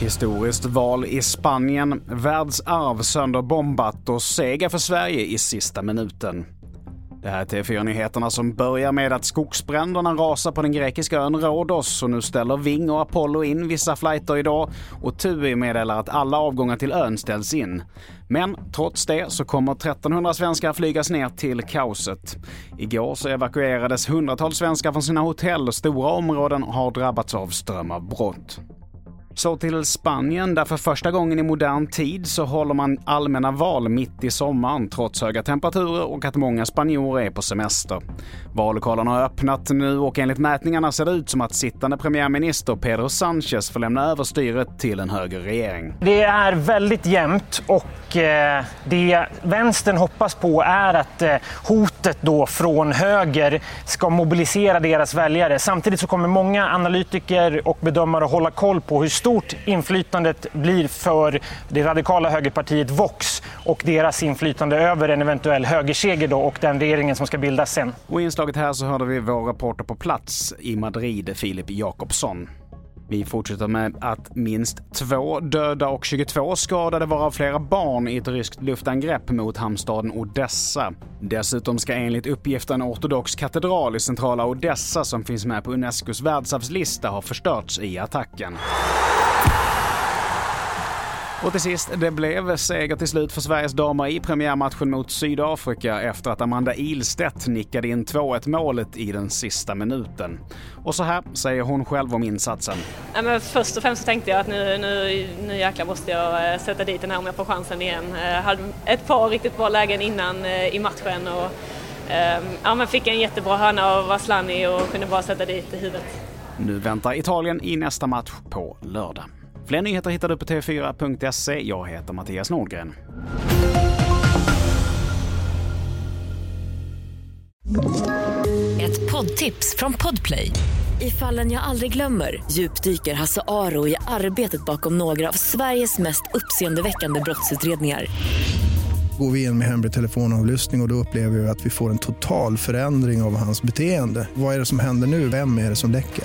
Historiskt val i Spanien, världsarv sönderbombat och seger för Sverige i sista minuten. Det här är TV4-nyheterna som börjar med att skogsbränderna rasar på den grekiska ön Rhodos och nu ställer Ving och Apollo in vissa flighter idag och TUI meddelar att alla avgångar till ön ställs in. Men trots det så kommer 1300 svenskar flygas ner till kaoset. Igår så evakuerades hundratals svenskar från sina hotell och stora områden har drabbats av strömavbrott. Så till Spanien, där för första gången i modern tid så håller man allmänna val mitt i sommaren trots höga temperaturer och att många spanjorer är på semester. Vallokalerna har öppnat nu och enligt mätningarna ser det ut som att sittande premiärminister Pedro Sánchez får lämna över styret till en högerregering. Det är väldigt jämnt och eh, det vänstern hoppas på är att eh, hotet då från höger ska mobilisera deras väljare. Samtidigt så kommer många analytiker och bedömare hålla koll på hur stort inflytandet blir för det radikala högerpartiet Vox och deras inflytande över en eventuell högerseger då och den regeringen som ska bildas sen. Och i inslaget här så hörde vi vår reporter på plats i Madrid, Filip Jakobsson. Vi fortsätter med att minst två döda och 22 skadade varav flera barn i ett ryskt luftangrepp mot hamnstaden Odessa. Dessutom ska enligt uppgift en ortodox katedral i centrala Odessa som finns med på Unescos världsarvslista ha förstörts i attacken. Och till sist, det blev seger till slut för Sveriges damer i premiärmatchen mot Sydafrika efter att Amanda Ilstedt nickade in 2-1 målet i den sista minuten. Och så här säger hon själv om insatsen. Ja, men först och främst så tänkte jag att nu, nu, nu jäklar måste jag eh, sätta dit den här om jag får chansen igen. Jag eh, hade ett par riktigt bra lägen innan eh, i matchen och ja, men fick en jättebra hörna av Aslani och kunde bara sätta dit i huvudet. Nu väntar Italien i nästa match på lördag. Fler nyheter hittar du på tv4.se. Jag heter Mattias Nordgren. Ett poddtips från Podplay. I fallen jag aldrig glömmer djupdyker Hasse Aro i arbetet bakom några av Sveriges mest uppseendeväckande brottsutredningar går vi in med hemlig telefonavlyssning och, och då upplever vi att vi får en total förändring av hans beteende. Vad är det som händer nu? Vem är det som läcker?